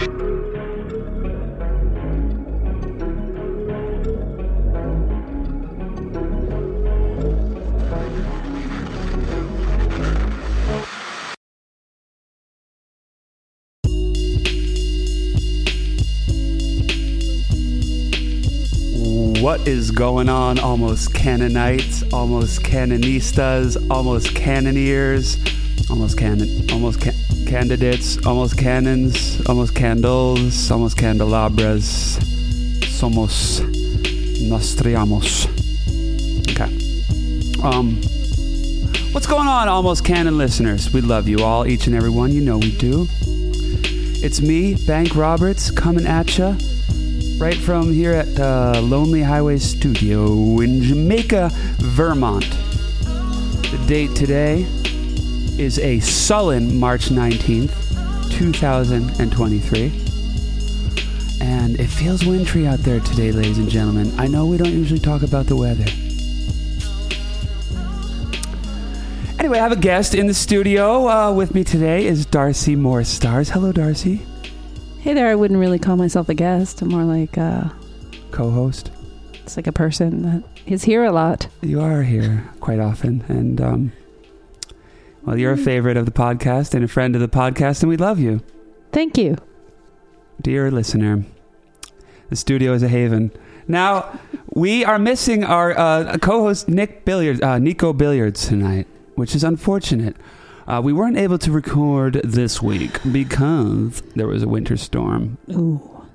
What is going on, almost Cannonites, almost Canonistas, almost Cannoneers, almost canon, almost ca- candidates, almost cannons, almost candles, almost candelabras. Somos Nostriamos. Okay. Um, what's going on, almost canon listeners? We love you all, each and every one. You know we do. It's me, Bank Roberts, coming at ya right from here at uh, Lonely Highway Studio in Jamaica, Vermont. The date today is a sullen March 19th, 2023. And it feels wintry out there today, ladies and gentlemen. I know we don't usually talk about the weather. Anyway, I have a guest in the studio. Uh, with me today is D'Arcy Morestars. Hello, D'Arcy. Hey there, I wouldn't really call myself a guest. I'm more like uh Co host. it's like a person that is here a lot. You are here quite often, and um, well, you're a favorite of the podcast and a friend of the podcast, and we love you, Thank you. dear listener. The studio is a haven. Now we are missing our uh, co-host Nick Billiards, uh, Nico Billiards tonight, which is unfortunate. Uh, we weren't able to record this week because there was a winter storm. Ooh.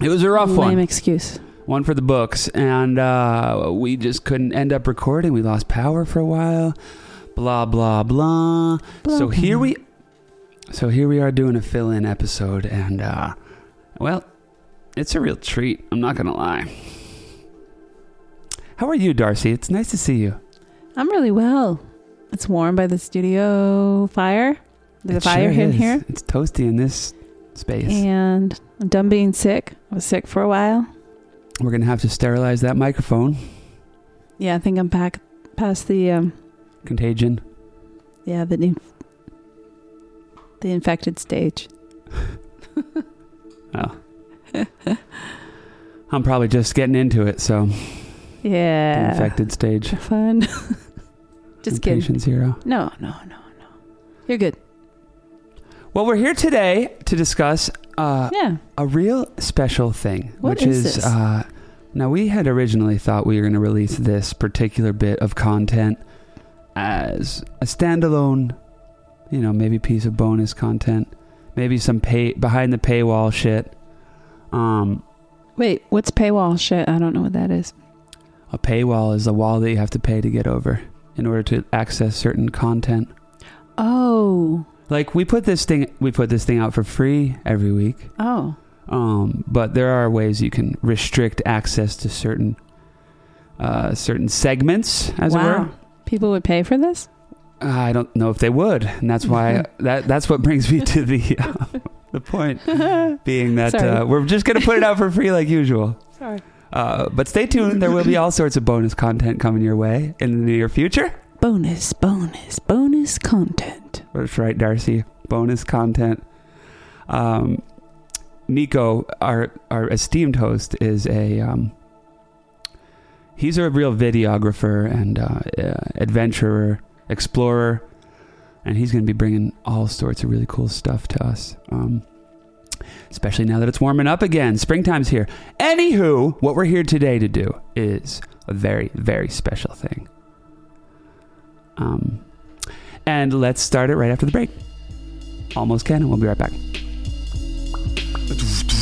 It was a rough Lame one. excuse. one for the books, and uh, we just couldn't end up recording. We lost power for a while. Blah blah blah. Blah, so here we, so here we are doing a fill-in episode, and uh, well, it's a real treat. I'm not gonna lie. How are you, D'Arcy? It's nice to see you. I'm really well. It's warm by the studio fire. There's It a fire sure in here. It's toasty in this space. And I'm done being sick. I was sick for a while. We're gonna have to sterilize that microphone. Yeah, I think I'm back past the um Contagion. yeah, the inf- the infected stage. Oh. I'm probably just getting into it, so Yeah. the infected stage. Fun. Just kidding. Patient zero. No, no, no, no. You're good. Well, we're here today to discuss uh, Yeah. a real special thing, What which is is? Uh, now we had originally thought we were going to release this particular bit of content as a standalone, you know, maybe piece of bonus content, maybe some pay behind the paywall shit. Um, Wait, what's paywall shit? I don't know what that is. a paywall is a wall that you have to pay to get over in order to access certain content. Oh. Like we put this thing, we put this thing out for free every week. Oh. Um, but there are ways you can restrict access to certain uh, certain segments, as it were. People would pay for this? I don't know if they would, and that's why that that's what brings me to the uh, the point being that uh, we're just gonna put it out for free like usual. Sorry. Uh, but stay tuned; there will be all sorts of bonus content coming your way in the near future. Bonus, bonus, bonus content. That's right, D'Arcy. Bonus content. Um, Nico, our our esteemed host, is a um, he's a real videographer and uh, uh, adventurer, explorer, and he's going to be bringing all sorts of really cool stuff to us. Um, especially now that it's warming up again, springtime's here. Anywho, what we're here today to do is a very very special thing. Um, and let's start it right after the break. Almost can. And we'll be right back.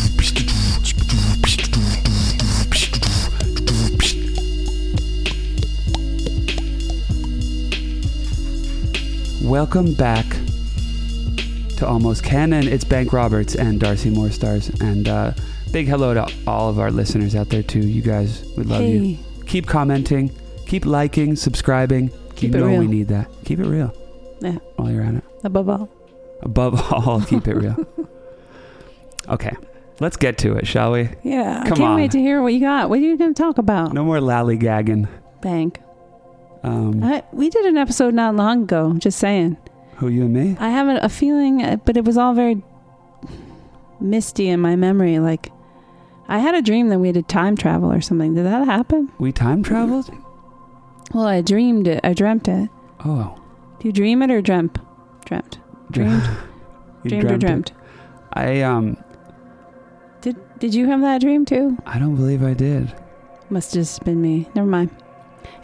Welcome back to Almost Canon. It's Bank Roberts and D'Arcy Morestars. And uh, big hello to all of our listeners out there, too. You guys, we love hey. you. Keep commenting, keep liking, subscribing. Keep you it know real. we need that. Keep it real. Yeah. While you're at it. Above all. Above all, keep it real. okay, let's get to it, shall we? Yeah. Come I can't on. wait to hear what you got. What are you going to talk about? No more lollygagging. Bank. Um, I, we did an episode not long ago. Just saying. who you and me? I have a, a feeling, uh, but it was all very misty in my memory. Like, I had a dream that we had to time travel or something. Did that happen? We time traveled? Well, I dreamed it. I dreamt it. Oh. Do you dream it or dreamt? Dreamt. Dreamed. You dreamed or dreamt it. I um Did Did you have that dream too? I don't believe I did. Must have just been me. Never mind.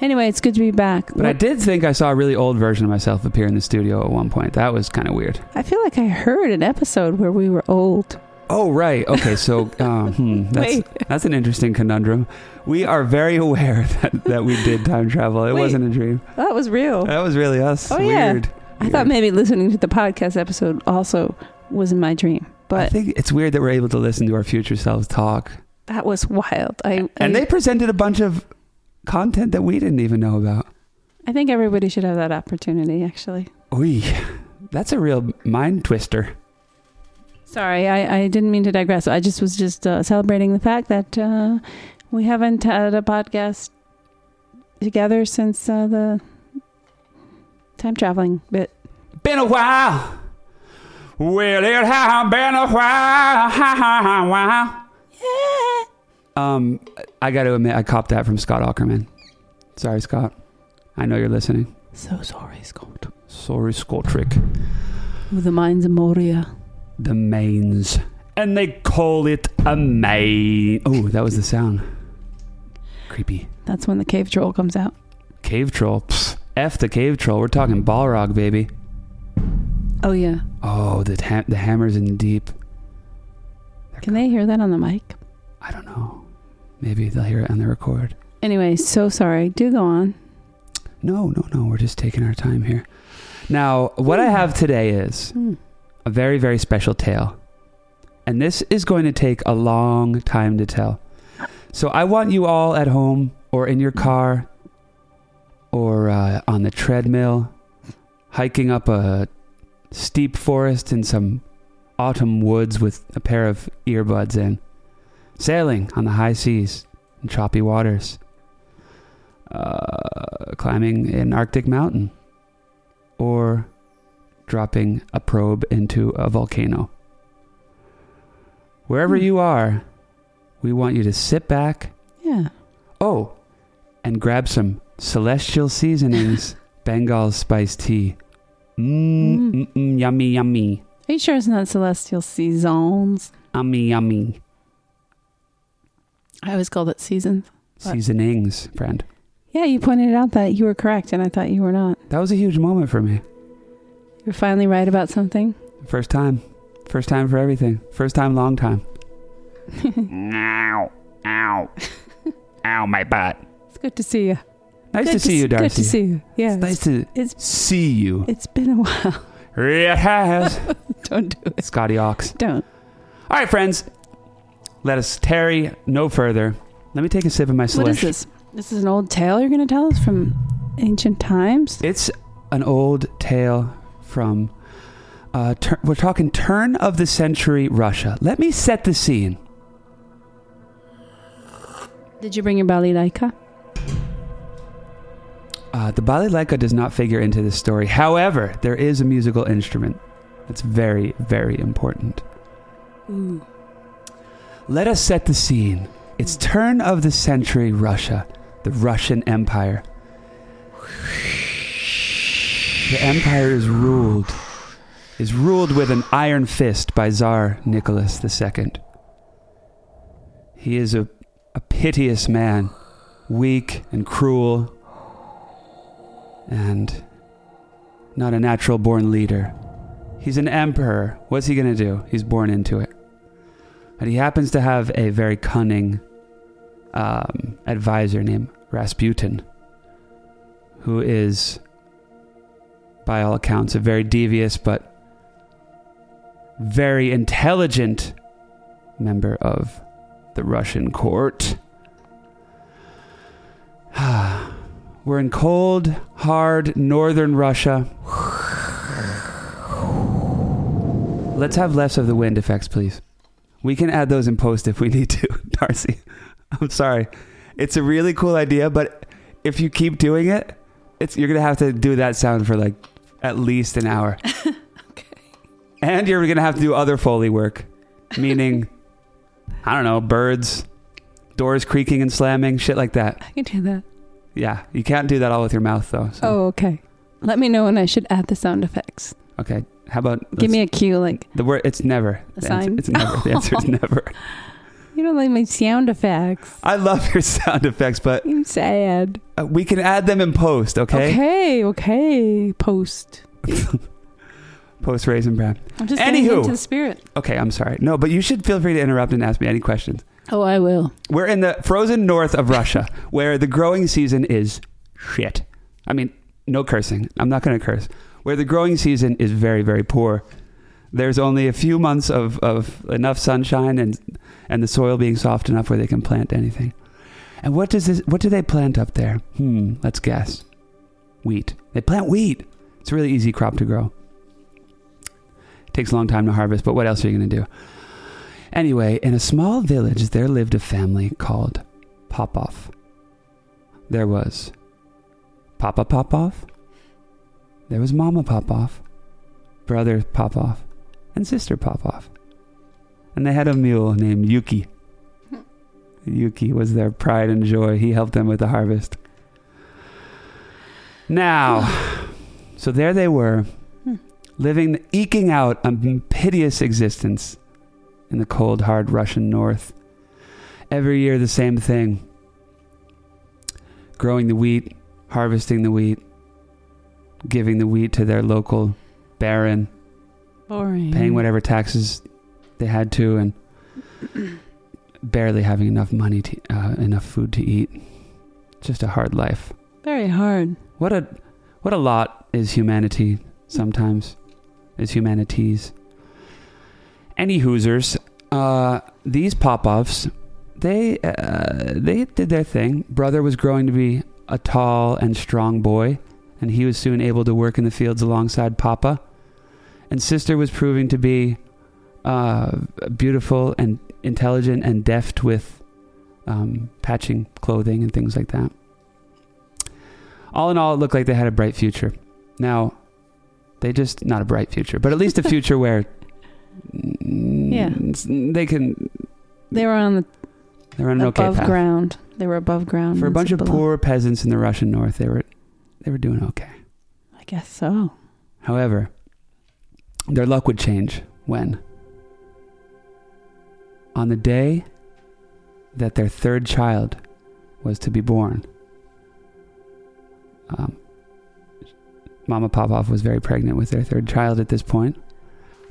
Anyway, it's good to be back. But I What- did think I saw a really old version of myself appear in the studio at one point. That was kind of weird. I feel like I heard an episode where we were old. Oh right. Okay. So um, hmm, that's Wait. that's an interesting conundrum. We are very aware that, that we did time travel. It Wait. wasn't a dream. That was real. That was really us. Oh, yeah. Weird. I thought maybe listening to the podcast episode also was in my dream, But I but think it's weird that we're able to listen to our future selves talk. that was wild. I And they presented a bunch of content that we didn't even know about. I think everybody should have that opportunity. Actually, Oy, that's a real mind twister. sorry, I, I didn't mean to digress. I just was just uh, celebrating the fact that uh, we haven't had a podcast together since uh, the time traveling bit. Been a while. Well, it has been a while. while. Um, I got to admit, I copped that from Scott Aukerman. Sorry, Scott. I know you're listening. So sorry, Scott. Sorry, Scottrick. With the mines of Moria. The mains. And they call it a main. Oh, that was the sound. Creepy. That's when the cave troll comes out. Cave troll. Psst. F the cave troll. We're talking Balrog, baby. Oh yeah. Oh, the ha- the hammers in deep. Can they hear that on the mic? I don't know. Maybe they'll hear it on the record. Anyway, so sorry. Do go on. No, no, no. We're just taking our time here. Now, what I have today is Hmm. a very, very special tale. And this is going to take a long time to tell. So I want you all at home or in your car or uh, on the treadmill, hiking up a steep forest in some autumn woods with a pair of earbuds in, sailing on the high seas and choppy waters, uh, climbing an Arctic mountain, or dropping a probe into a volcano. Wherever Hmm. you are, we want you to sit back. Yeah. Oh, and grab some celestial seasonings, Bengal spice tea. Mmm, Mm. mm, mm, yummy, yummy, Are you sure it's not celestial seasons? yummy, yummy. I always called it seasons. What? Seasonings, friend. Yeah, you pointed out that you were correct, and I thought you were not. That was a huge moment for me. You're finally right about something. First time. First time for everything. First time, long time. Ow. Ow. Ow, my butt. It's good to see you. Nice good to see you, D'Arcy. Good to see you. Yeah. It's nice to it's see you. it's been a while. It has. Don't do it. Scotty Ox. Don't. All right, friends. Let us tarry no further. Let me take a sip of my What slush. is this? This is an old tale you're going to tell us from ancient times. It's an old tale from. Uh, tur- we're talking turn of the century Russia. Let me set the scene. Did you bring your balalaika? Uh, the balalaika does not figure into this story. However, there is a musical instrument that's very, very important. Ooh. Let us set the scene. It's turn of the century Russia, the Russian Empire. The empire is ruled is ruled with an iron fist by Tsar Nicholas II. He is a, a piteous man, weak and cruel, and not a natural born leader. He's an emperor. What's he going to do? He's born into it. And he happens to have a very cunning um, advisor named Rasputin, who is, by all accounts, a very devious but very intelligent member of the Russian court. We're in cold, hard northern Russia. Let's have less of the wind effects, please. We can add those in post if we need to, D'Arcy. I'm sorry. It's a really cool idea, but if you keep doing it, it's you're gonna have to do that sound for like at least an hour. Okay. And you're gonna have to do other foley work. meaning I don't know, birds, doors creaking and slamming, shit like that. I can do that. Yeah, you can't do that all with your mouth though. So. Oh, okay. Let me know when I should add the sound effects. Okay. How about Give me a cue, like the word? It's never. A The answer- it's never. The answer is never. you don't like my sound effects. I love your sound effects, but I'm sad. uh, we can add them in post. Okay. Okay, okay. Post. Post raisin bran. I'm just Anywho. getting into the spirit. Okay, I'm sorry. No, but you should feel free to interrupt and ask me any questions. Oh, I will. We're in the frozen north of Russia, where the growing season is shit. I mean, no cursing. I'm not going to curse. Where the growing season is very, very poor. There's only a few months of, of enough sunshine and and the soil being soft enough where they can plant anything. And what does this? What do they plant up there? Hmm. Let's guess. Wheat. They plant wheat. It's a really easy crop to grow. It takes a long time to harvest, but what else are you going to do? Anyway, in a small village, there lived a family called Popov. There was Papa Popov, there was Mama Popov, brother Popov, and sister Popov. And they had a mule named Yuki. Yuki was their pride and joy. He helped them with the harvest. Now, so there they were, Hmm. living, eking out a piteous existence in the cold, hard Russian north. Every year, the same thing growing the wheat, harvesting the wheat, giving the wheat to their local baron, Boring. paying whatever taxes they had to, and barely having enough money to, uh, enough food to eat. Just a hard life. Very hard. What a what a lot is humanity sometimes. Is humanities. Any Hoosers, uh, these Popovs, they uh, they did their thing. Brother was growing to be a tall and strong boy, and he was soon able to work in the fields alongside Papa. And sister was proving to be uh, beautiful and intelligent and deft with um, patching clothing and things like that. All in all, it looked like they had a bright future. Now, they just not a bright future, but at least a future where Yeah. they can They were on the they were on an okay above path. ground. They were above ground. For a bunch of below. poor peasants in the Russian north, they were they were doing okay. I guess so. However, their luck would change when on the day that their third child was to be born. Um, Mama Popov was very pregnant with their third child at this point.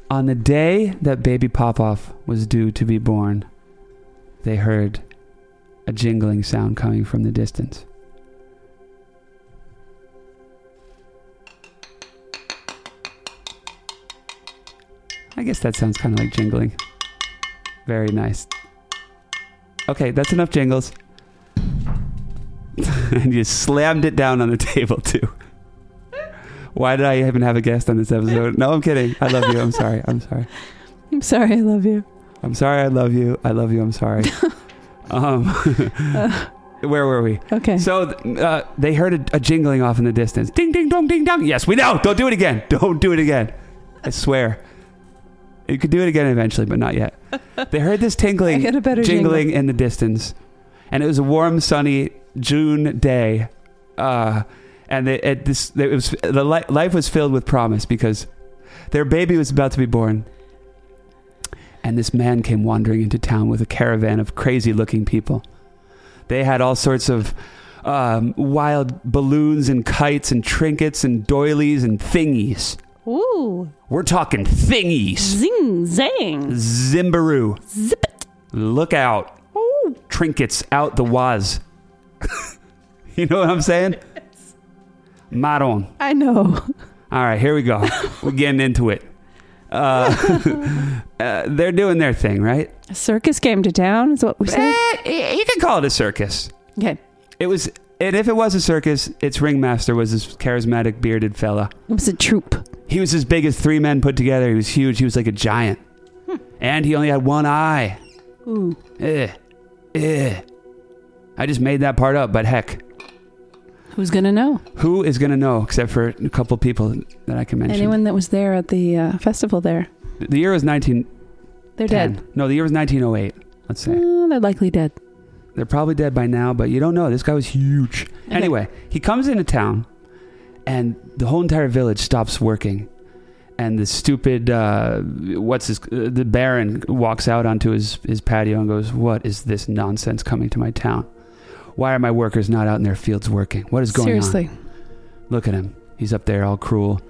On the day that baby Popov was due to be born, they heard a jingling sound coming from the distance. I guess that sounds kind of like jingling. Very nice. Okay, that's enough jingles. and you slammed it down on the table too. Why did I even have a guest on this episode? No, I'm kidding. I love you. I'm sorry. I'm sorry. I'm sorry. I love you. I'm sorry. I love you. I love you. I'm sorry. Um, where were we? Okay. So uh, they heard a, a jingling off in the distance. Ding, ding, dong, ding, dong. Yes, we know. Don't do it again. Don't do it again. I swear. You could do it again eventually, but not yet. They heard this I tinkling, got a better jingling in the distance, and it was a warm, sunny June day. Uh, and it, this, it was the li- life was filled with promise because their baby was about to be born. And this man came wandering into town with a caravan of crazy-looking people. They had all sorts of um, wild balloons and kites and trinkets and doilies and thingies. Ooh. We're talking thingies. Zing zang. Zimbaroo. Zip it. Look out. Ooh. Trinkets out the waz. you know what I'm saying? Maron. I know. All right, here we go. We're getting into it. Uh, uh, they're doing their thing, right? A circus came to town, is what we said. Eh, you can call it a circus. Okay. It was, and if it was a circus, its ringmaster was this charismatic bearded fella. It was a troop. He was as big as three men put together. He was huge. He was like a giant, and he only had one eye. Ooh. Eh, eh. I just made that part up, but heck, Who's going to know? who is gonna know except for a couple people that I can mention? Anyone that was there at the uh, festival there. The year was 19, They're dead. No, the year was 1908. Let's say Uh, they're likely dead. they're probably dead by now, but you don't know. This guy was huge. Okay. Anyway, he comes into town, and the whole entire village stops working. And the stupid, uh, what's his, uh, the Baron walks out onto his, his patio and goes, What is this nonsense coming to my town? Why are my workers not out in their fields working? What is going Seriously. on? Seriously. look at him. He's up there all cruel.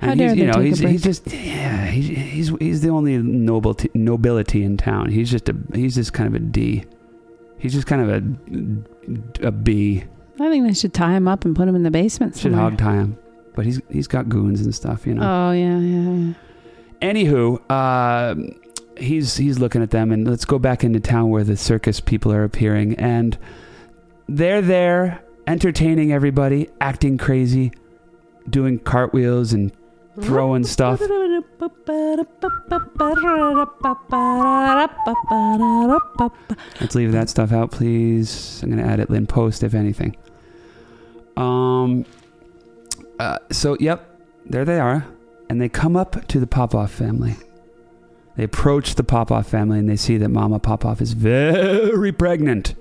How And dare he's, you they know, take a he's, break? he's just, yeah, he's, he's, he's the only nobility, nobility in town. He's just a, he's just kind of a D. He's just kind of a, a B. I think they should tie him up and put him in the basement. Should somewhere. hog tie him. But he's he's got goons and stuff, you know. Oh yeah, yeah, yeah. Anywho, uh, he's he's looking at them, and let's go back into town where the circus people are appearing, and they're there entertaining everybody, acting crazy, doing cartwheels and throwing stuff. Let's leave that stuff out, please. I'm gonna add it in post, if anything. Um. Uh, so, yep, there they are, and they come up to the Popov family. They approach the Popov family, and they see that Mama Popov is very pregnant,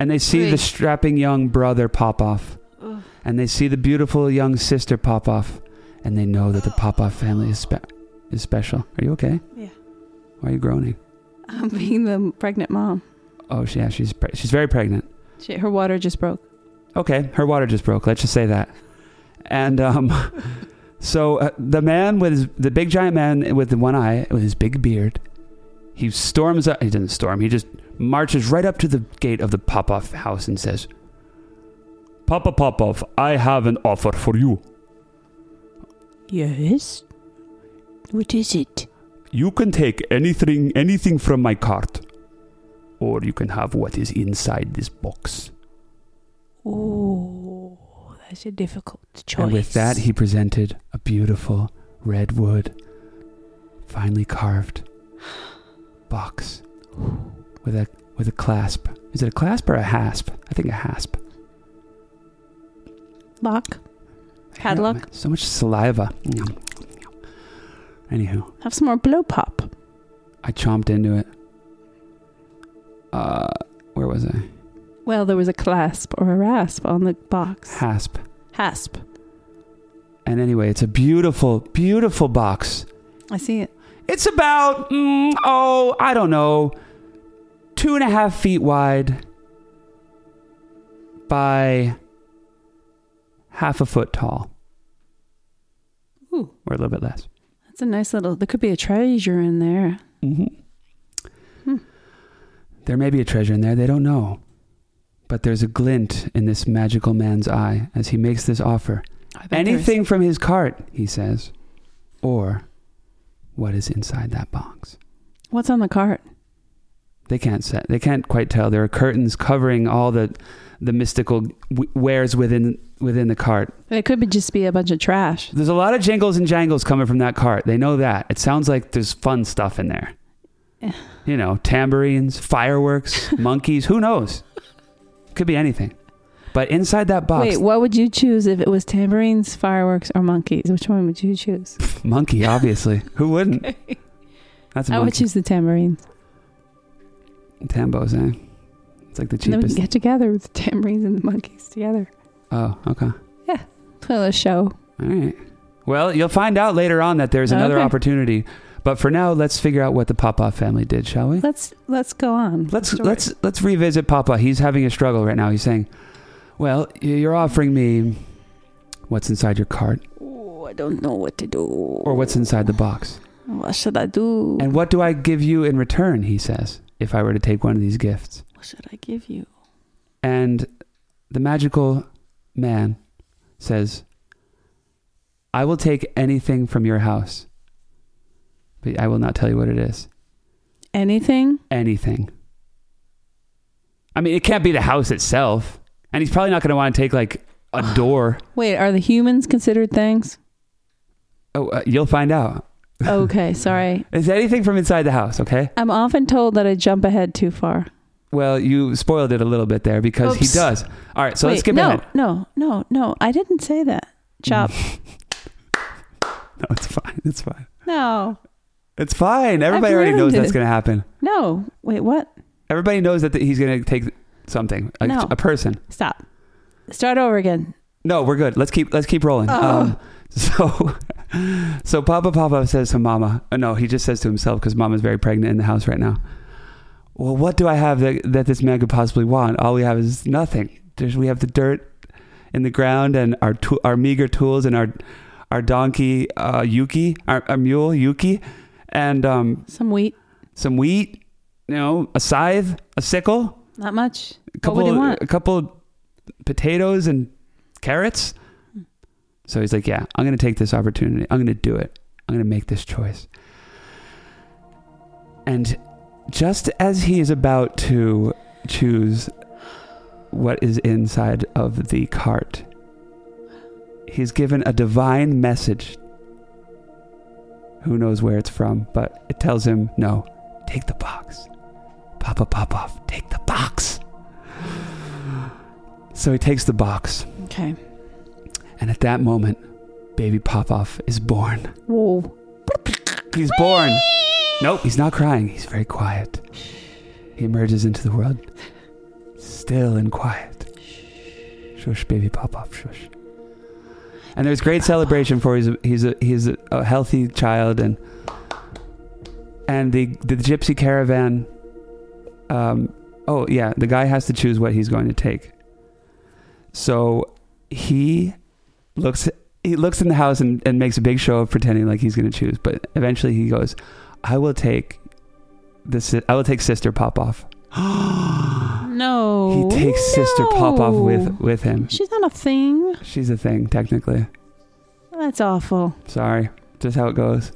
and they see the strapping young brother Popov, Ugh. and they see the beautiful young sister Popov, and they know that the Popov family is spe- is special. Are you okay? Yeah. Why are you groaning? I'm being the pregnant mom. Oh, yeah, she's pre- she's very pregnant. She, her water just broke. Okay, her water just broke. Let's just say that. And um, so uh, the man with his, the big giant man with the one eye with his big beard, he storms up. He doesn't storm. He just marches right up to the gate of the Popov house and says, "Papa Popov, I have an offer for you. Yes. What is it? You can take anything anything from my cart, or you can have what is inside this box." Oh, that's a difficult choice. And with that, he presented a beautiful redwood, finely carved box with a with a clasp. Is it a clasp or a hasp? I think a hasp. lock. Padlock? So much saliva. Anywho, Have some more blow pop. I chomped into it. Uh, where was I? Well, there was a clasp or a rasp on the box. Hasp. Hasp. And anyway, it's a beautiful, beautiful box. I see it. It's about, mm, oh, I don't know, two and a half feet wide by half a foot tall. Ooh. Or a little bit less. That's a nice little. There could be a treasure in there. hmm Hmm. There may be a treasure in there, they don't know. But there's a glint in this magical man's eye as he makes this offer. I bet there's- Anything from his cart, he says, or what is inside that box. What's on the cart? They can't set. They can't quite tell. There are curtains covering all the the mystical w- wares within within the cart. It could be just be a bunch of trash. There's a lot of jingles and jangles coming from that cart. They know that. It sounds like there's fun stuff in there. Yeah. You know, tambourines, fireworks, monkeys. Who knows? Could be anything. But inside that box, Wait, what would you choose if it was tambourines, fireworks, or monkeys? Which one would you choose? monkey. Obviously, who wouldn't? That's a I would choose the tambourines. Tambos, eh? It's like the And then we can get together with the tambourines and the monkeys together. oh, okay. Yeah, For the show. All right. Well, you'll find out later on that there's another Okay. opportunity. But for now, let's figure out what the Popov family did, shall we? Let's let's go on. Let's let's let's revisit Papa. He's having a struggle right now. He's saying, "Well, you're offering me what's inside your cart, Oh, I don't know what to do. or what's inside the box, What should I do? and what do I give you in return?" He says, "If I were to take one of these gifts." what should I give you? And the magical man says, "I will take anything from your house, but I will not tell you what it is." Anything? anything. I mean, it can't be the house itself. And he's probably not going to want to take like a door. Wait, are the humans considered things? Oh, uh, you'll find out. Okay, sorry. Is anything from inside the house, okay? I'm often told that I jump ahead too far. Well, you spoiled it a little bit there because he does. All right, so Wait, let's skip no, ahead. no, no, no. I didn't say that. Chop. No, it's fine. It's fine. no. It's fine. Everybody I've already knows ruined that's going to happen. No, wait, what? Everybody knows that he's going to take something, a, No. a person. Stop. Start over again. No, we're good. Let's keep let's keep rolling. Oh. Um, so, so Papa Papa says to Mama. uh, No, he just says to himself because Mama's very pregnant in the house right now. Well, what do I have that, that this man could possibly want? All we have is nothing. There's, we have the dirt in the ground and our tool our meager tools and our our donkey uh, Yuki, our, our mule Yuki, and um, Some wheat. some wheat. You know, a scythe, a sickle, Not much. a couple, what would you want? a couple potatoes and carrots. So he's like, "Yeah, I'm going to take this opportunity. I'm going to do it. I'm going to make this choice." And just as he is about to choose what is inside of the cart, he's given a divine message. Who knows where it's from, but it tells him, "No, take the box." Papa Popov, take the box. So he takes the box, Okay. and at that moment, baby Popov is born. Whoa. He's born. Nope, he's not crying. He's very quiet. He emerges into the world, still and quiet. Shush, baby Popov, shush. And there's great celebration for he's a, he's a he's a, a healthy child, and and the the gypsy caravan. Um, oh yeah, the guy has to choose what he's going to take. So he looks he looks in the house and, and makes a big show of pretending like he's going to choose, but eventually he goes, "I will take this. I will take Sister Popov." No. he takes Sister Popov with with him. She's not a thing. She's a thing technically. That's awful. Sorry, just how it goes.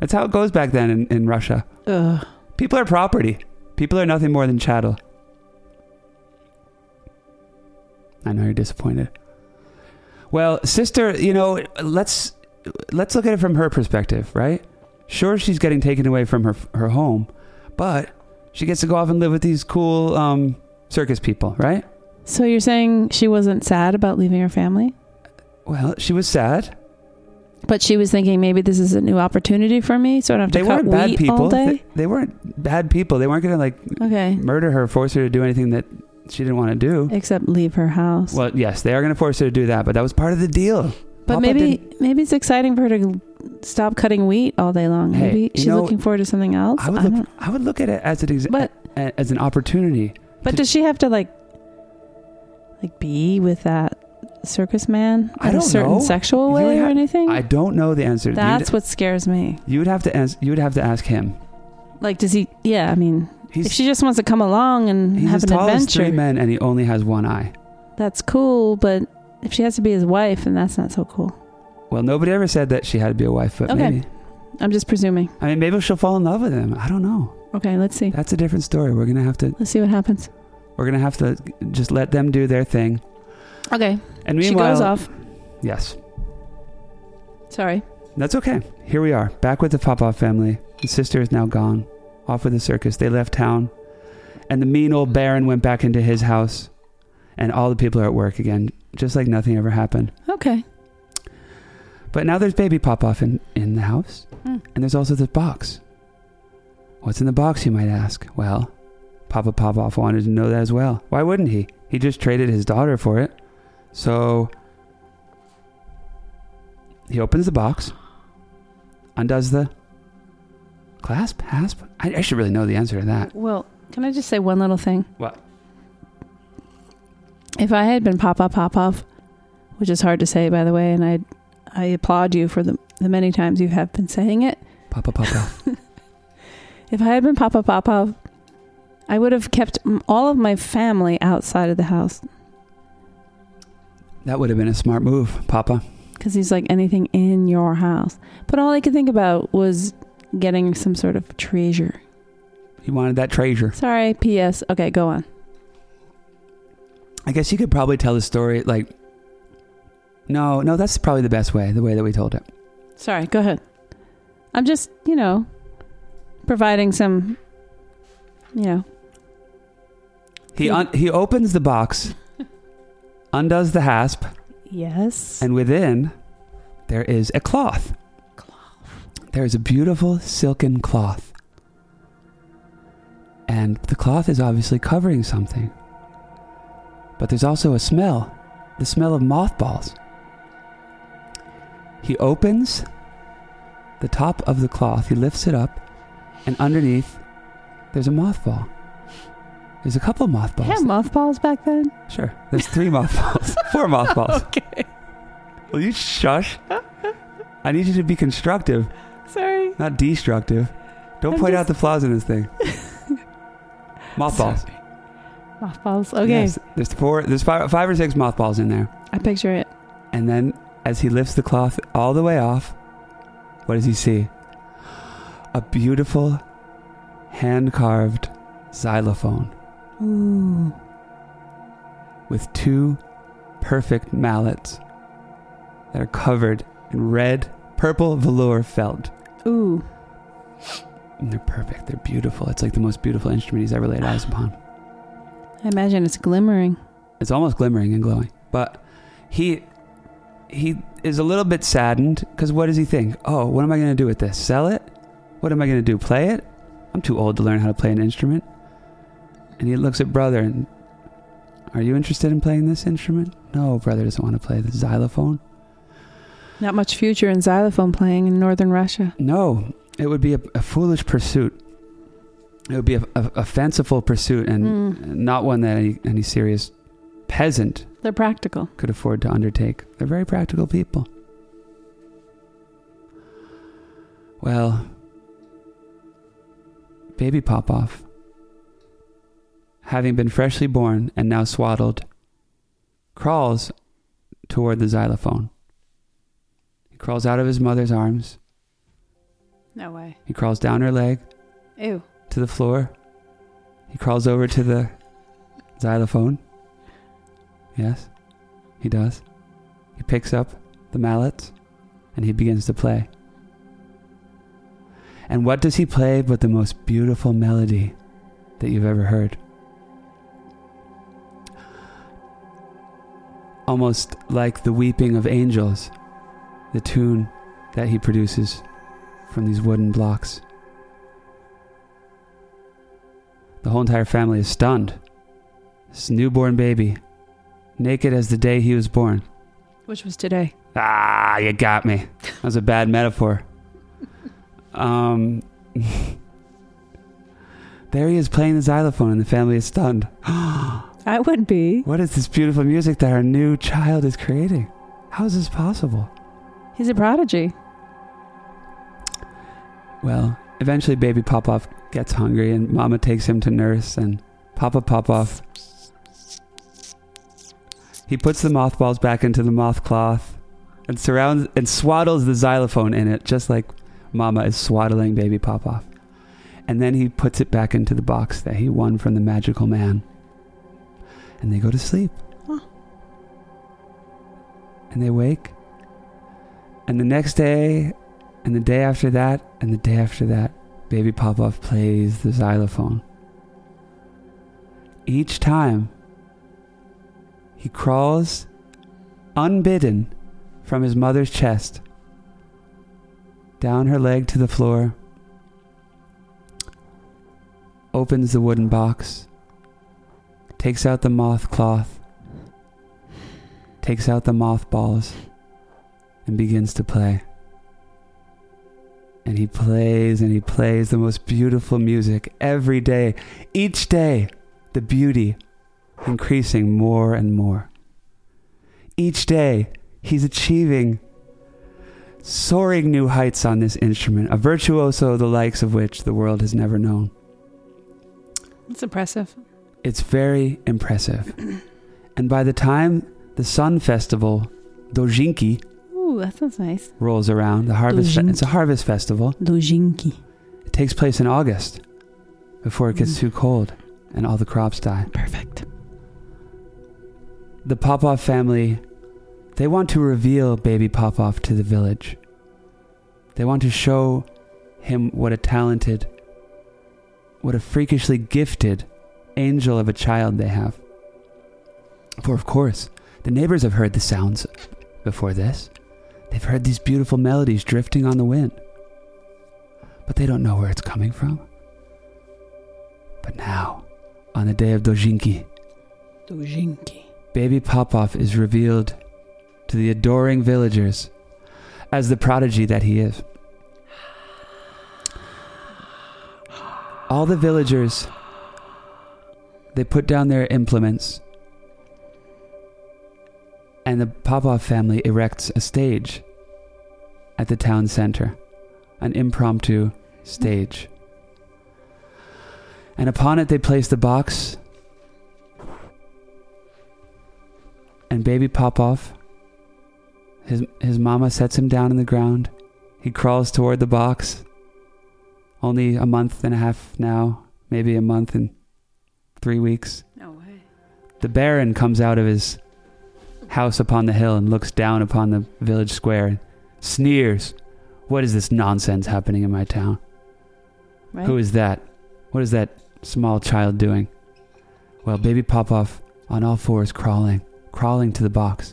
That's how it goes back then in, in Russia. Ugh. People are property. People are nothing more than chattel. I know you're disappointed. Well, sister, you know, let's let's look at it from her perspective, right? Sure, she's getting taken away from her her home, but she gets to go off and live with these cool um, circus people, right? So you're saying she wasn't sad about leaving her family? Well, she was sad. But she was thinking maybe this is a new opportunity for me, so I don't have to They cut weren't bad wheat people. all day. They, they weren't bad people. They weren't going to like okay. murder her, force her to do anything that she didn't want to do. Except leave her house. Well, yes, they are going to force her to do that, but that was part of the deal. but Papa maybe didn't- maybe it's exciting for her to stop cutting wheat all day long. Hey, Maybe you she's know, looking forward to something else. I would I look. don't- I would look at it as an ex- But as an opportunity. But does she have to like like be with that circus man I in a certain know. sexual You way would or ha- anything? I don't know the answer. That's you'd, what scares me. you would have to ask. You would have to ask him. Like, does he? Yeah, I mean, He's if she just wants to come along and he's have as an tall as three adventure, men, and he only has one eye. that's cool. But if she has to be his wife, then that's not so cool. Well, nobody ever said that she had to be a wife, but Okay. maybe. I'm just presuming. I mean, maybe she'll fall in love with him. I don't know. Okay, let's see. That's a different story. We're gonna have to. Let's see what happens. We're gonna have to just let them do their thing. Okay, And meanwhile, she goes off. yes, Sorry. that's okay. Here we are, back with the Popov family. The sister is now gone, off with the circus. They left town, and the mean old Baron went back into his house, and all the people are at work again, just like nothing ever happened. Okay. But now there's baby Popov in, in the house, Hmm. and there's also this box. What's in the box, you might ask? Well, Papa Popov wanted to know that as well. Why wouldn't he? He just traded his daughter for it. So he opens the box, undoes the clasp, hasp. I, I should really know the answer to that. Well, can I just say one little thing? What? If I had been Papa Popov, which is hard to say, by the way, and I, I applaud you for the the many times you have been saying it. Papa Papa. If I had been Papa Papa, I would have kept all of my family outside of the house that would have been a smart move, Papa. because he's like anything in your house. But all I could think about was getting some sort of treasure. He wanted that treasure. Sorry, P.S. Okay, go on. I guess you could probably tell the story like. No, no, that's probably the best way. The way that we told it. Sorry, go ahead. I'm just, you know, providing some, you know, He un- he opens the box, undoes the hasp, yes. and within there is a cloth. cloth. there is a beautiful silken cloth. And the cloth is obviously covering something. But there's also a smell the smell of mothballs. He opens the top of the cloth, he lifts it up, and underneath there's a mothball. There's a couple mothballs. Had mothballs back then? Sure. There's three mothballs. Four mothballs. Okay. Will you shush? I need you to be constructive, Sorry. not destructive. Don't I'm point out the flaws in this thing. Mothballs. Sorry. Mothballs. Okay. Yes, there's four. There's five, five or six mothballs in there, I picture it. and then as he lifts the cloth all the way off, what does he see? A beautiful, hand-carved xylophone Ooh. with two perfect mallets that are covered in red, purple velour felt. Ooh. And they're perfect. They're beautiful. It's like the most beautiful instrument he's ever laid eyes upon. I imagine it's glimmering. It's almost glimmering and glowing. But he he is a little bit saddened because what does he think? Oh, what am I going to do with this? Sell it? What am I going to do? Play it? I'm too old to learn how to play an instrument. And he looks at brother and, are you interested in playing this instrument? No, brother doesn't want to play the xylophone. Not much future in xylophone playing in northern Russia. No, it would be a, a foolish pursuit. It would be a, a, a fanciful pursuit and Mm. not one that any, any serious peasant They're practical. could afford to undertake. They're very practical people. Well, baby Popov, having been freshly born and now swaddled, crawls toward the xylophone. He crawls out of his mother's arms. No way. He crawls down her leg Ew. to the floor. He crawls over to the xylophone. Yes, he does. He picks up the mallets and he begins to play. And what does he play but the most beautiful melody that you've ever heard? Almost like the weeping of angels, the tune that he produces from these wooden blocks. The whole entire family is stunned. This newborn baby, naked as the day he was born. Which was today. Ah, you got me. That was a bad metaphor. Um, there he is playing the xylophone, and the family is stunned. I would be. What is this beautiful music that our new child is creating? How is this possible? He's a prodigy. Well, eventually, baby Popov gets hungry, and Mama takes him to nurse, and Papa Popov. He puts the mothballs back into the moth cloth, and surrounds and swaddles the xylophone in it, just like Mama is swaddling baby Popov. And then he puts it back into the box that he won from the magical man. And they go to sleep. Huh. And they wake. And the next day, and the day after that, and the day after that, Baby Popov plays the xylophone. Each time, he crawls unbidden from his mother's chest, down her leg to the floor, opens the wooden box, takes out the moth cloth, takes out the mothballs, and begins to play. And he plays and he plays the most beautiful music every day. Each day, the beauty increasing more and more. Each day, he's achieving soaring new heights on this instrument, a virtuoso the likes of which the world has never known. It's impressive. It's very impressive. and by the time the Sun Festival, Dojinki, Ooh, that sounds nice. rolls around, the harvest. Fe- it's a harvest festival. Dojinki. It takes place in August before it gets Mm. too cold and all the crops die. Perfect. The Popov family, they want to reveal baby Popov to the village. They want to show him what a talented, what a freakishly gifted angel of a child they have. For of course, the neighbors have heard the sounds before this. They've heard these beautiful melodies drifting on the wind. but they don't know where it's coming from. But now, on the day of Dojinki, Dojinki. Baby Popov is revealed to the adoring villagers as the prodigy that he is. All the villagers they put down their implements and the Popov family erects a stage at the town center, an impromptu stage. And upon it they place the box and baby Popov his his mama sets him down in the ground. He crawls toward the box. Only a month and a half now, maybe a month and three weeks. No way. The Baron comes out of his house upon the hill and looks down upon the village square and sneers. What is this nonsense happening in my town? Right? Who is that? What is that small child doing? Well, baby Popov on all fours crawling, crawling to the box.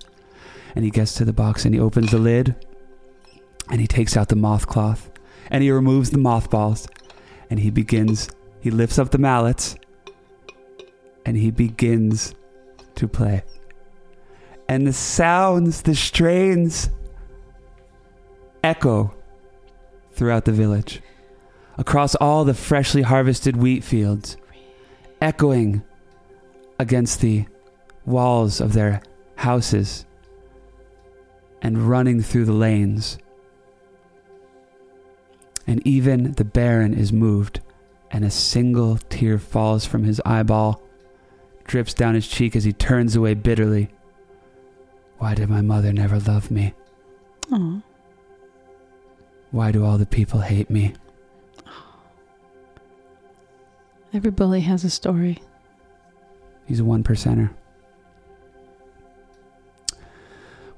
And he gets to the box and he opens the lid and he takes out the moth cloth and he removes the mothballs and he begins, he lifts up the mallets and he begins to play. And the sounds, the strains echo throughout the village, across all the freshly harvested wheat fields, echoing against the walls of their houses and running through the lanes. And even the Baron is moved, and a single tear falls from his eyeball, drips down his cheek as he turns away bitterly. Why did my mother never love me? Aw. Why do all the people hate me? Every bully has a story. He's a one percenter.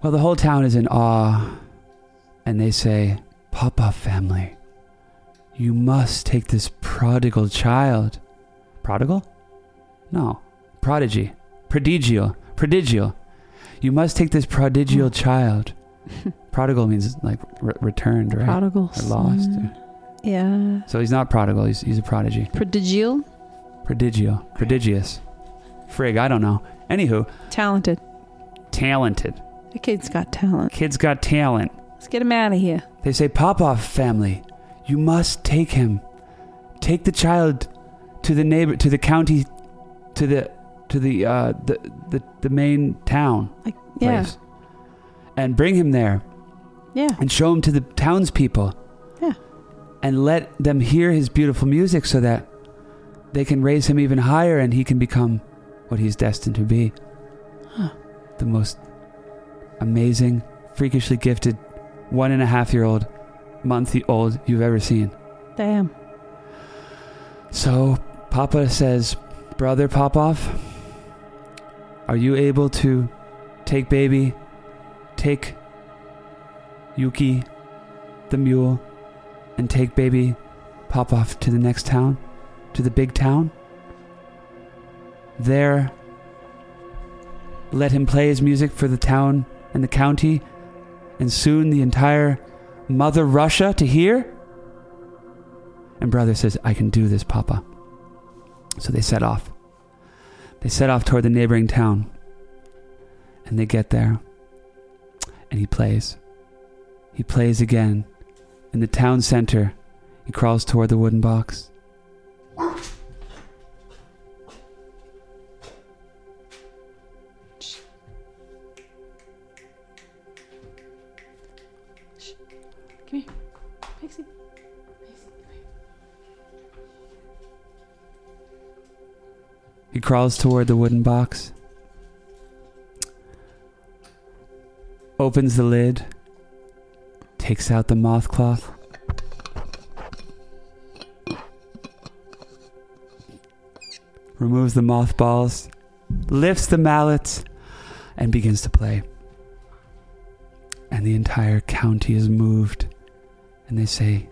Well, the whole town is in awe, and they say, Papa family, you must take this prodigal child. Prodigal? No. Prodigy. Prodigio. Prodigial. You must take this prodigial hmm. child. prodigal means like re- returned, right? Prodigals. Or lost. Yeah. So he's not prodigal, he's, he's a prodigy. Prodigial. Prodigio. Prodigious. Frig, I don't know. Anywho, Talented. talented. The kid's got talent. Kid's got talent. Let's get him out of here. They say, Popov family, you must take him. Take the child to the neighbor, to the county, to the, to the, uh, the, the, the main town Like, yeah. place, and bring him there Yeah. and show him to the townspeople. Yeah. And let them hear his beautiful music so that they can raise him even higher and he can become what he's destined to be. Huh. The most amazing, freakishly gifted one and a half year old, month old you've ever seen. Damn. So Papa says, Brother Popov, are you able to take baby, take Yuki, the mule, and take baby Popov to the next town, to the big town? There, let him play his music for the town and the county, and soon the entire Mother Russia to hear? And brother says, I can do this, Papa. So they set off. They set off toward the neighboring town. And they get there. And he plays. He plays again. In the town center, he crawls toward the wooden box. He crawls toward the wooden box. Opens the lid. Takes out the moth cloth. Removes the mothballs. Lifts the mallets. And begins to play. And the entire county is moved. And they say,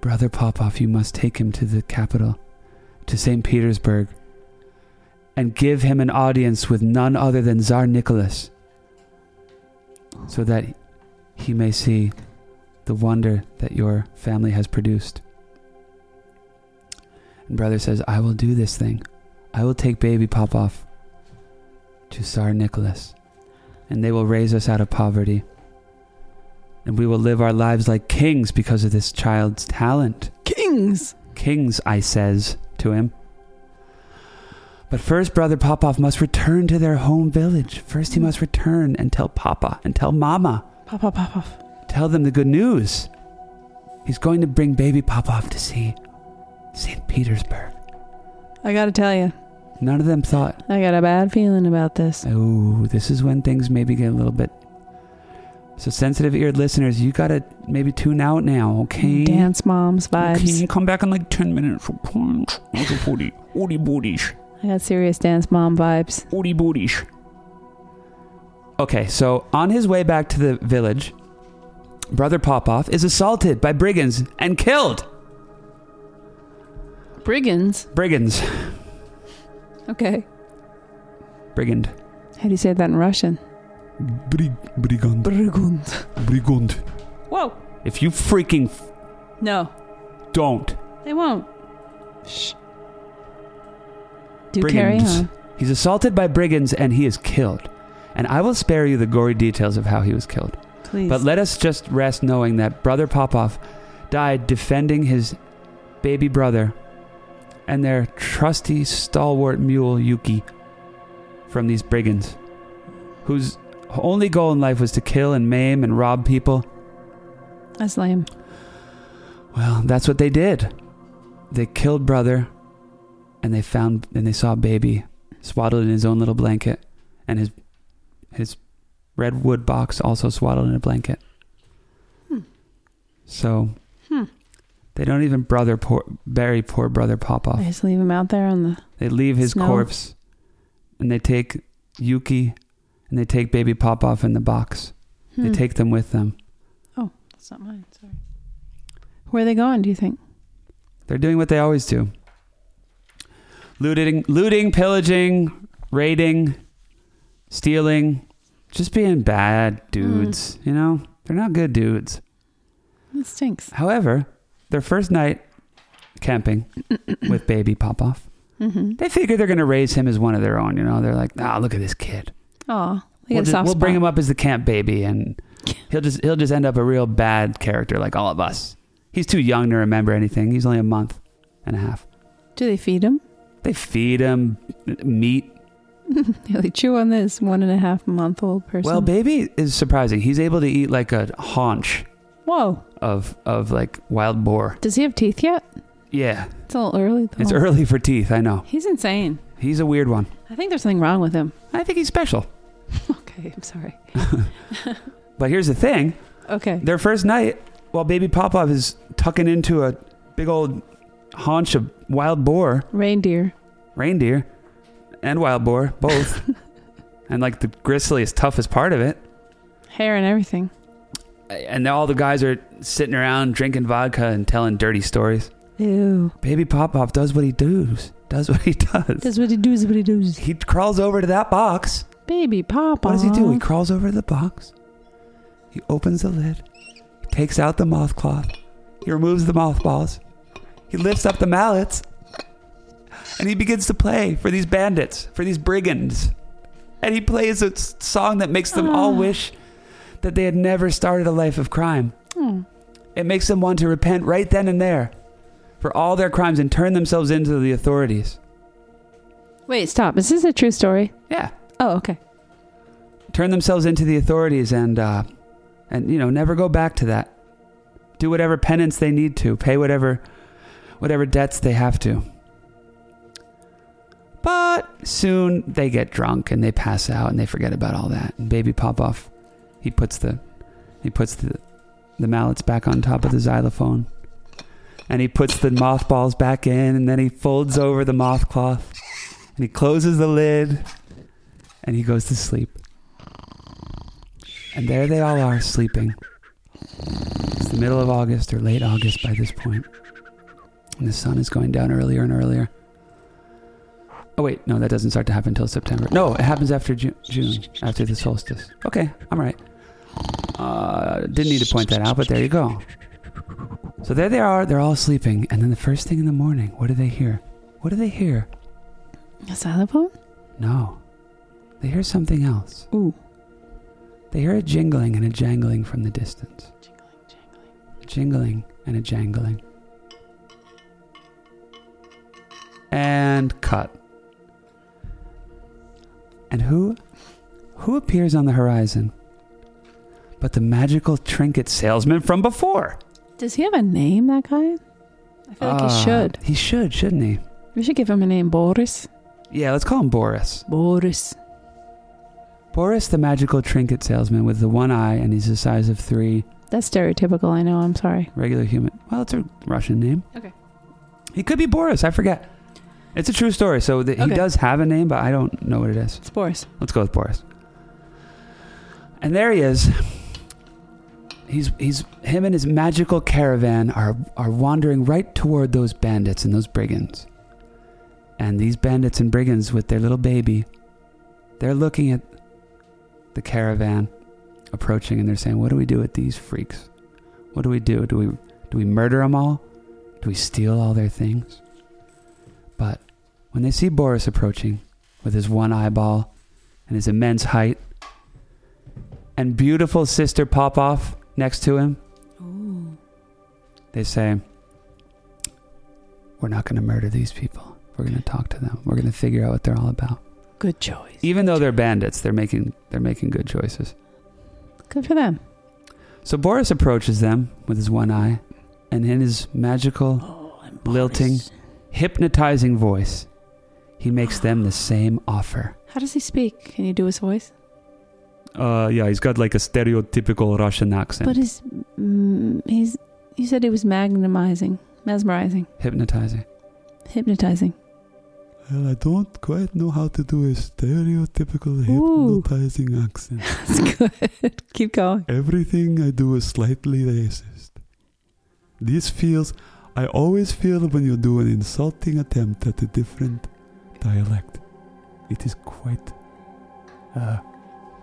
Brother Popov, you must take him to the capital, to St. Petersburg and give him an audience with none other than Tsar Nicholas, so that he may see the wonder that your family has produced. And brother says, I will do this thing. I will take baby Popov to Tsar Nicholas, and they will raise us out of poverty. And we will live our lives like kings because of this child's talent. Kings. Kings, I says to him. But first, Brother Popov must return to their home village. First, he mm. must return and tell Papa and tell Mama. Papa pop, pop, pop. Tell them the good news. He's going to bring baby Popov to see St. Petersburg. I gotta tell you, None of them thought, I got a bad feeling about this. oh, this is when things maybe get a little bit. So, sensitive eared listeners, you gotta maybe tune out now, okay? Dance moms vibes. Okay, come back in like 10 minutes. Woody, woody booties. I got serious dance mom vibes. Woody booties. Okay, so on his way back to the village, Brother Popov is assaulted by brigands and killed. Brigands. Brigands. Okay. Brigand. How do you say that in Russian? Brig, brigand. Brigand. Brigand. Whoa. If you freaking f- No, don't. they won't. Shh. Do carry Brigands. on. He's assaulted by brigands and he is killed. And I will spare you the gory details of how he was killed. Please. But let us just rest knowing that Brother Popov died defending his baby brother and their trusty stalwart mule Yuki from these brigands, whose only goal in life was to kill and maim and rob people. That's lame. Well, that's what they did. They killed brother and they found and they saw baby swaddled in his own little blanket and his his red wood box also swaddled in a blanket. Hmm. So Hmm. they don't even brother poor, bury poor brother Popov. They just leave him out there on the. They leave his Snow. corpse and they take Yuki and they take baby Popov in the box. They Hmm. take them with them. Oh, that's not mine. Sorry. Where are they going? Do you think? They're doing what they always do. Looting, looting, pillaging, raiding, stealing, just being bad dudes, you know? They're not good dudes. It stinks. However, their first night camping with baby Popov, Mm-hmm. they figure they're going to raise him as one of their own, you know? They're like, "Ah, look at this kid. Oh, We'll, just- we'll bring him up as the camp baby and he'll just he'll just end up a real bad character like all of us. He's too young to remember anything. He's only a month and a half. Do they feed him? They feed him meat. Yeah, they chew on this one and a half month old person. Well, baby is surprising. He's able to eat like a haunch Whoa. of of like wild boar. Does he have teeth yet? Yeah, It's a little early. Though. it's early for teeth. I know. He's insane. He's a weird one. I think there's something wrong with him. I think he's special. Okay, I'm sorry. But here's the thing: Okay. their first night, while baby Popov is tucking into a big old haunch of wild boar, Reindeer. reindeer, and wild boar, both, and like the gristliest, toughest part of it. Hair and everything. And all the guys are sitting around drinking vodka and telling dirty stories. Ew. Baby Popov does what he does. Does what he does. That's what he does, what he does. He crawls over to that box. Baby Papa. What does he do? He crawls over to the box. He opens the lid. He takes out the moth cloth. He removes the mothballs. He lifts up the mallets. And he begins to play for these bandits, for these brigands. And he plays a song that makes them all Ah. wish that they had never started a life of crime. Hmm. It makes them want to repent right then and there for all their crimes and turn themselves into the authorities. Wait, stop. Is this a true story? Yeah. Oh, okay. turn themselves into the authorities and uh, and you know never go back to that. Do whatever penance they need to, pay whatever whatever debts they have to. But soon they get drunk and they pass out and they forget about all that. And baby Popov, he puts the he puts the the mallets back on top of the xylophone. And he puts the mothballs back in and then he folds over the moth cloth and he closes the lid and he goes to sleep. And there they all are sleeping. It's the middle of August or late August by this point. And the sun is going down earlier and earlier. Oh, wait. No, that doesn't start to happen until September. No, it happens after Ju- June, after the solstice. Okay, I'm right. Uh, didn't need to point that out, but there you go. So there they are. They're all sleeping, and then the first thing in the morning, what do they hear? What do they hear? A xylophone? No, they hear something else. Ooh. They hear a jingling and a jangling from the distance. Jingling, jangling. A jingling and a jangling. And cut. And who who appears on the horizon but the magical trinket salesman from before? Does he have a name, that guy? I feel like he uh, should. He should, shouldn't he? We should give him a name. Boris. Yeah, let's call him Boris. Boris. Boris, the magical trinket salesman with the one eye, and he's the size of three That's stereotypical, I know. I'm sorry. regular human. Well, it's a Russian name. Okay. He could be Boris. I forget. It's a true story. So the, he does have a name, but I don't know what it is. It's Boris. Let's go with Boris. And there he is. He's he's him and his magical caravan are are wandering right toward those bandits and those brigands. And these bandits and brigands with their little baby, they're looking at the caravan approaching and they're saying, "What do we do with these freaks? What do we do? Do we do we murder them all? Do we steal all their things?" But when they see Boris approaching with his one eyeball and his immense height, and beautiful sister Popov next to him, Ooh. they say, We're not going to murder these people. We're going to talk to them. We're going to figure out what they're all about. Good choice. Even though they're bandits, they're making they're making good choices. Good for them. So Boris approaches them with his one eye, and in his magical, Oh, Lilting. Hypnotizing voice, he makes them the same offer. How does he speak? Can you do his voice? Uh, yeah, he's got like a stereotypical Russian accent. But his, mm, he's, you said he was magnetizing, mesmerizing, hypnotizing. hypnotizing. Well, I don't quite know how to do a stereotypical Ooh. hypnotizing accent. That's good. Keep going. Everything I do is slightly racist. This feels. I always feel when you do an insulting attempt at a different dialect. It is quite uh,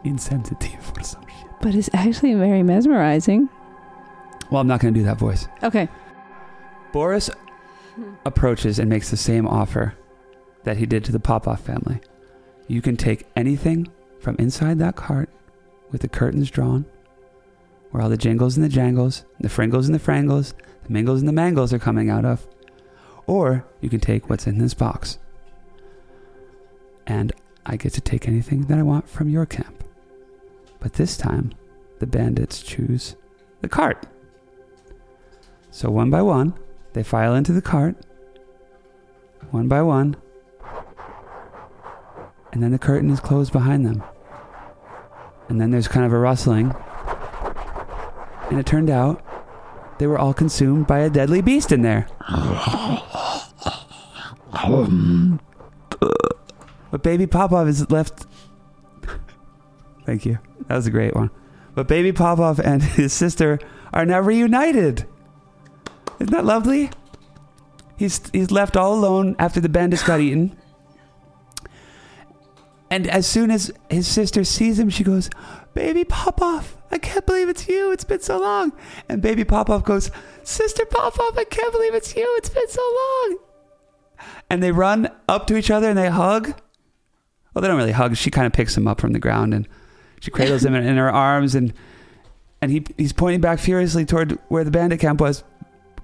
insensitive or some shit. But it's actually very mesmerizing. Well, I'm not going to do that voice. Okay. Boris approaches and makes the same offer that he did to the Popov family. You can take anything from inside that cart with the curtains drawn, where all the jingles and the jangles, the fringles and the frangles, the mingles and the mangles are coming out of, or you can take what's in this box. And I get to take anything that I want from your camp. But this time, the bandits choose the cart. So one by one, they file into the cart, one by one, and then the curtain is closed behind them. And then there's kind of a rustling, and it turned out they were all consumed by a deadly beast in there. But baby Popov is left. Thank you. That was a great one. But baby Popov and his sister are now reunited. Isn't that lovely? He's he's left all alone after the bandits got eaten. And as soon as his sister sees him, she goes, "Baby Popov, I can't believe it's you. It's been so long." And baby Popov goes, "Sister Popov, I can't believe it's you. It's been so long." And they run up to each other and they hug. Well, they don't really hug. She kind of picks him up from the ground and she cradles him in, her arms and and he he's pointing back furiously toward where the bandit camp was.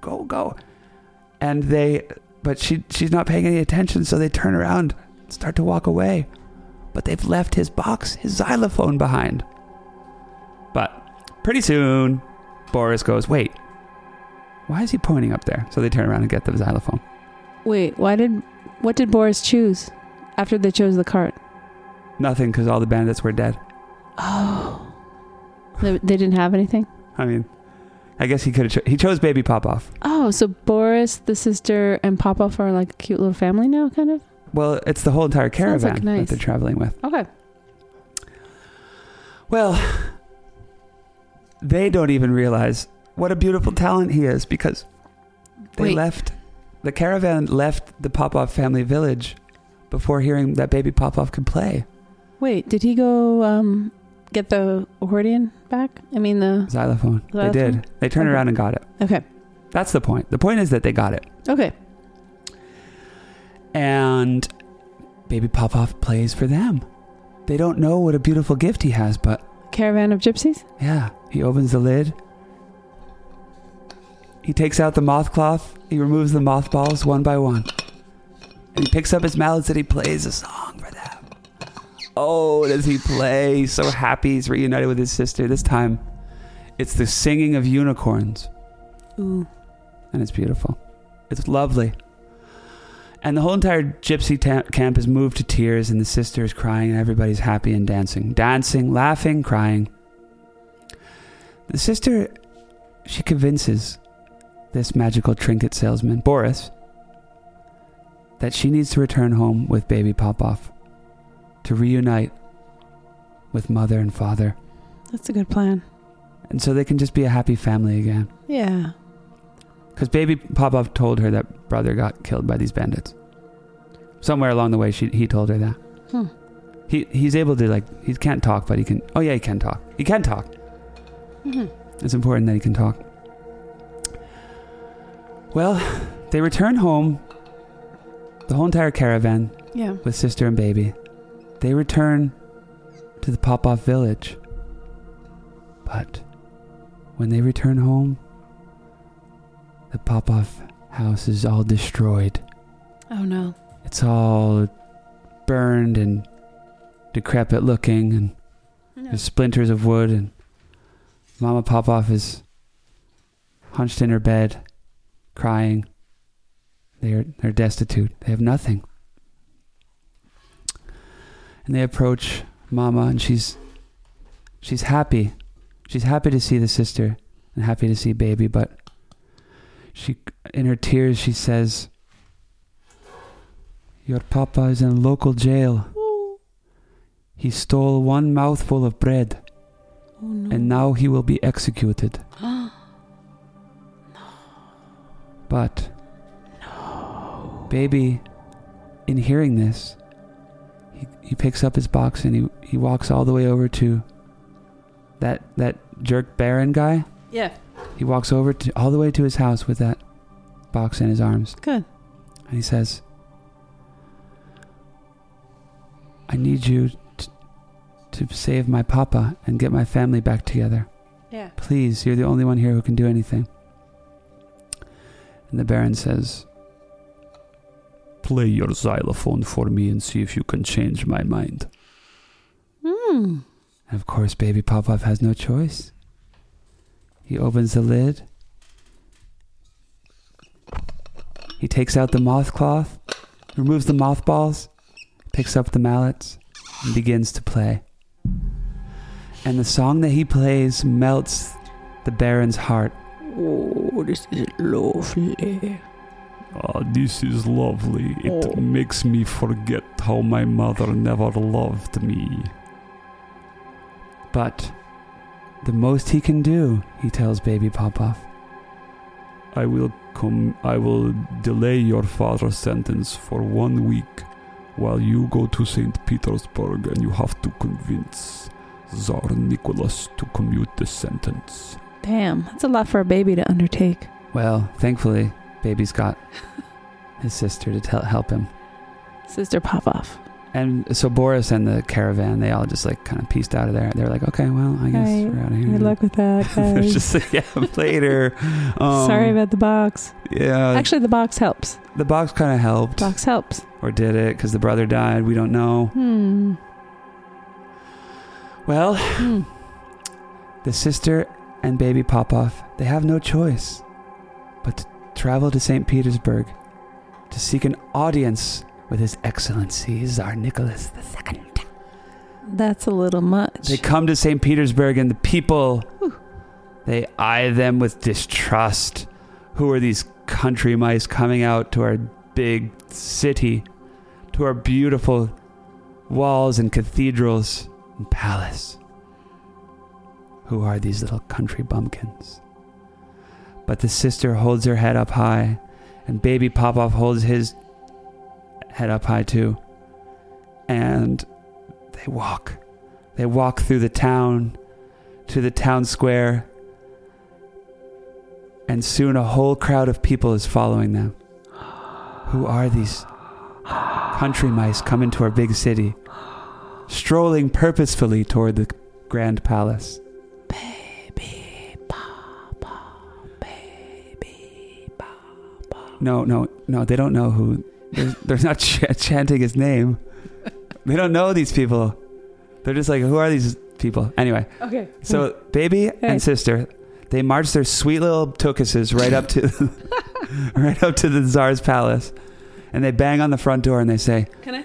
Go, go. And they but she she's not paying any attention, so they turn around and start to walk away. But they've left his box, his xylophone behind. Pretty soon, Boris goes, Wait, why is he pointing up there? So they turn around and get the xylophone. Wait, why did what did Boris choose after they chose the cart? Nothing because all the bandits were dead. Oh, they, they didn't have anything. I mean, I guess he could have. Cho- he chose Baby Popov. Oh, so Boris, the sister, and Popov are like a cute little family now, kind of. Well, it's the whole entire Sounds like caravan nice. that they're traveling with. Okay. Well, they don't even realize what a beautiful talent he is because they Wait. left the caravan left the Popov family village before hearing that Baby Popov could play Wait, did he go um, get the accordion back? I mean the xylophone. They did. They turned Okay. around and got it. okay. That's the point. The point is that they got it. Okay. And baby Popov plays for them. They don't know what a beautiful gift he has, but Caravan of Gypsies? yeah, he opens the lid. He takes out the moth cloth. He removes the mothballs one by one. And he picks up his mallets and he plays a song for them. Oh, does he play? He's so happy he's reunited with his sister. This time, it's the singing of unicorns. Ooh. and it's beautiful. It's lovely. And the whole entire gypsy ta- camp is moved to tears, and the sister is crying, and everybody's happy and dancing. Dancing, laughing, crying. The sister, she convinces this magical trinket salesman, Boris, that she needs to return home with baby Popov to reunite with mother and father, That's a good plan. and so they can just be a happy family again. Yeah. Because baby Popov told her that brother got killed by these bandits. Somewhere along the way, she he told her that. Hmm. He he's able to like he can't talk, but he can. Oh yeah, he can talk. He can talk. hmm It's important that he can talk. Well, they return home. The whole entire caravan Yeah. with sister and baby. They return to the Popov village. But when they return home, the Popov house is all destroyed. Oh no. It's all burned and decrepit looking, and there's splinters of wood, and Mama Popov is hunched in her bed, crying. They're they're destitute. They have nothing. And they approach Mama, and she's she's happy. She's happy to see the sister and happy to see baby, but she in her tears she says, "Your papa is in local jail. He stole one mouthful of bread." Oh no. and now he will be executed. But, baby, in hearing this, he, he picks up his box and he, he walks all the way over to that that jerk Baron guy. yeah. He walks over to all the way to his house with that box in his arms, Good. and he says, "I need you t- to save my papa and get my family back together." Yeah. Please, you're the only one here who can do anything. And the Baron says, Play your xylophone for me and see if you can change my mind. Hmm. And of course, baby Popov has no choice. He opens the lid. He takes out the moth cloth, removes the mothballs, picks up the mallets, and begins to play. And the song that he plays melts the Baron's heart. Oh, this is lovely. Ah, this is lovely. It Oh. makes me forget how my mother never loved me. But the most he can do, he tells baby Popov, I will come. I will delay your father's sentence for one week, while you go to Saint Petersburg and you have to convince Tsar Nicholas to commute the sentence. Damn, that's a lot for a baby to undertake. Well, thankfully, baby's got his sister to tell, help him. Sister Popov. And so Boris and the caravan, they all just like kind of pieced out of there. They're like, okay, well, I guess Right. we're out of here. Good luck with that, guys. just like, yeah, later. Um, Sorry about the box. Yeah, Actually, the box helps. the box kind of helped, Box helps. or did it? Because the brother died. We don't know. Hmm. Well, Hmm. the sister and baby Popov, they have no choice but to travel to St. Petersburg to seek an audience with His Excellency Tsar Nicholas II. That's a little much. They come to St. Petersburg and the people, they eye them with distrust. Who are these country mice coming out to our big city, to our beautiful walls and cathedrals and palace? Who are these little country bumpkins? But the sister holds her head up high, and baby Popov holds his head up high too. And they walk. They walk through the town to the town square. and soon a whole crowd of people is following them. Who are these country mice coming to our big city, strolling purposefully toward the grand palace? Baby Papa, baby Papa. No, no, no. They don't know who. They're, they're not ch- chanting his name. They don't know these people. They're just like, who are these people? Anyway, Okay. so baby Hey. and sister, they march their sweet little tokuses right up to, right up to the czar's palace, and they bang on the front door and they say, Can I?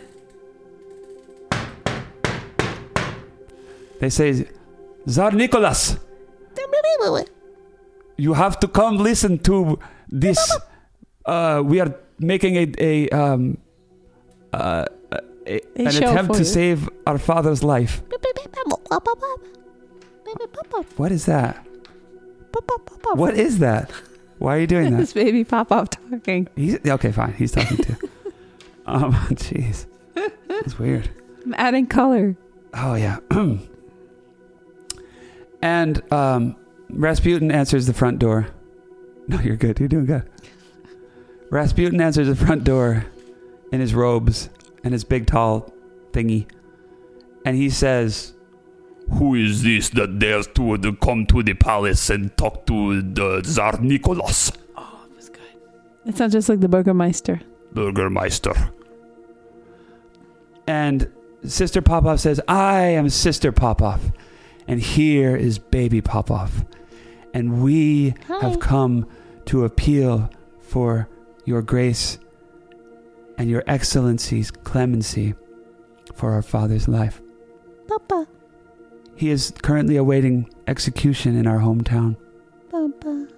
they say, Tsar Nicholas, you have to come listen to this. Uh, we are making a a um, uh, a, an attempt to you. save our father's life. What is that? What is that? Why are you doing that? This baby Papa talking. He's okay. Fine. He's talking to. um. Jeez. It's weird. I'm adding color. Oh yeah. and um, Rasputin answers the front door. No, you're good. You're doing good. Rasputin answers the front door in his robes and his big tall thingy, and he says, Who is this that dares to come to the palace and talk to the Tsar Nicholas, Oh, it was good. It sounds just like the Burgermeister. Burgermeister? and Sister Popov says, "I am Sister Popov, and here is Baby Popov, and we have come to appeal for your grace and your excellency's clemency for our father's life. Papa, He is currently awaiting execution in our hometown, Papa.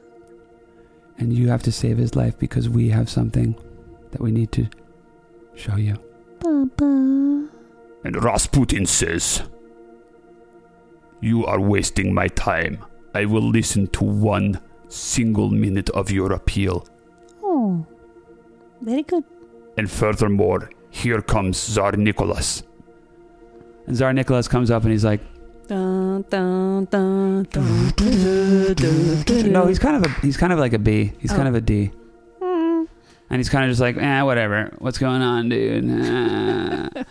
and you have to save his life because we have something that we need to show you. Papa. And Rasputin says, You are wasting my time. I will listen to one single minute of your appeal. Oh, very good. And furthermore, here comes Tsar Nicholas. And Tsar Nicholas comes up and he's like, Dun, dun, dun, dun, dun, dun, dun, "No, he's kind of a he's kind of like a B. He's Oh. kind of a D. Mm. And he's kind of just like, eh, whatever. What's going on, dude? Ah."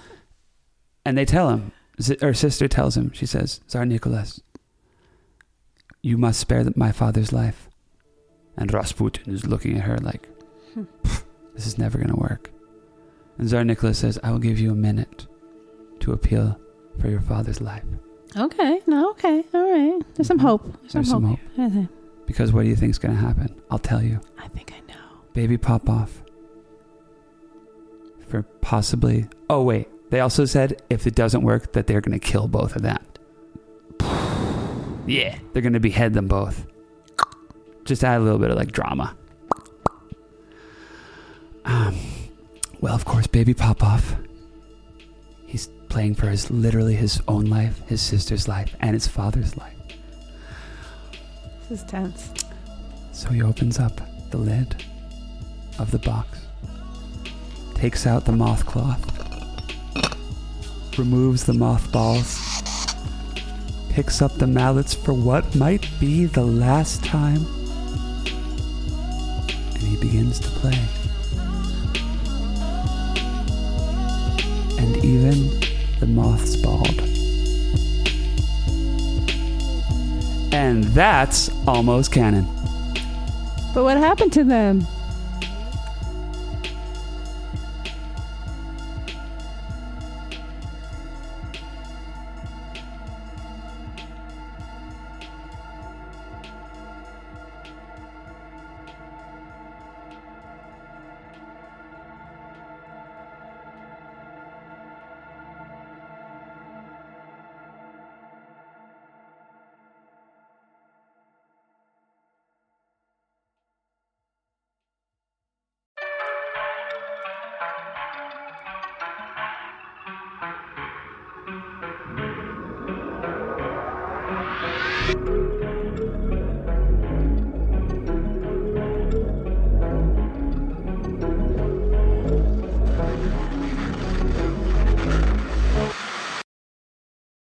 and they tell him, Z- or sister tells him, she says, Tsar Nicholas, you must spare th- my father's life. And Rasputin is looking at her like, Hmm. This is never going to work. And Tsar Nicholas says, I will give you a minute to appeal for your father's life. Okay, no, okay, all right. There's some Mhm. hope. There's, There's some hope. I think- Because what do you think's going to happen? I'll tell you. I think I know. Baby Popov. For possibly. Oh, wait. They also said if it doesn't work, that they're going to kill both of them. Yeah. They're going to behead them both. Just add a little bit of like drama. Well, of course, Baby Popov. He's playing for his literally his own life, his sister's life, and his father's life. This is tense. So he opens up the lid of the box, takes out the moth cloth, removes the mothballs, picks up the mallets for what might be the last time, and he begins to play. Even the moths bawled. And that's almost canon. But what happened to them?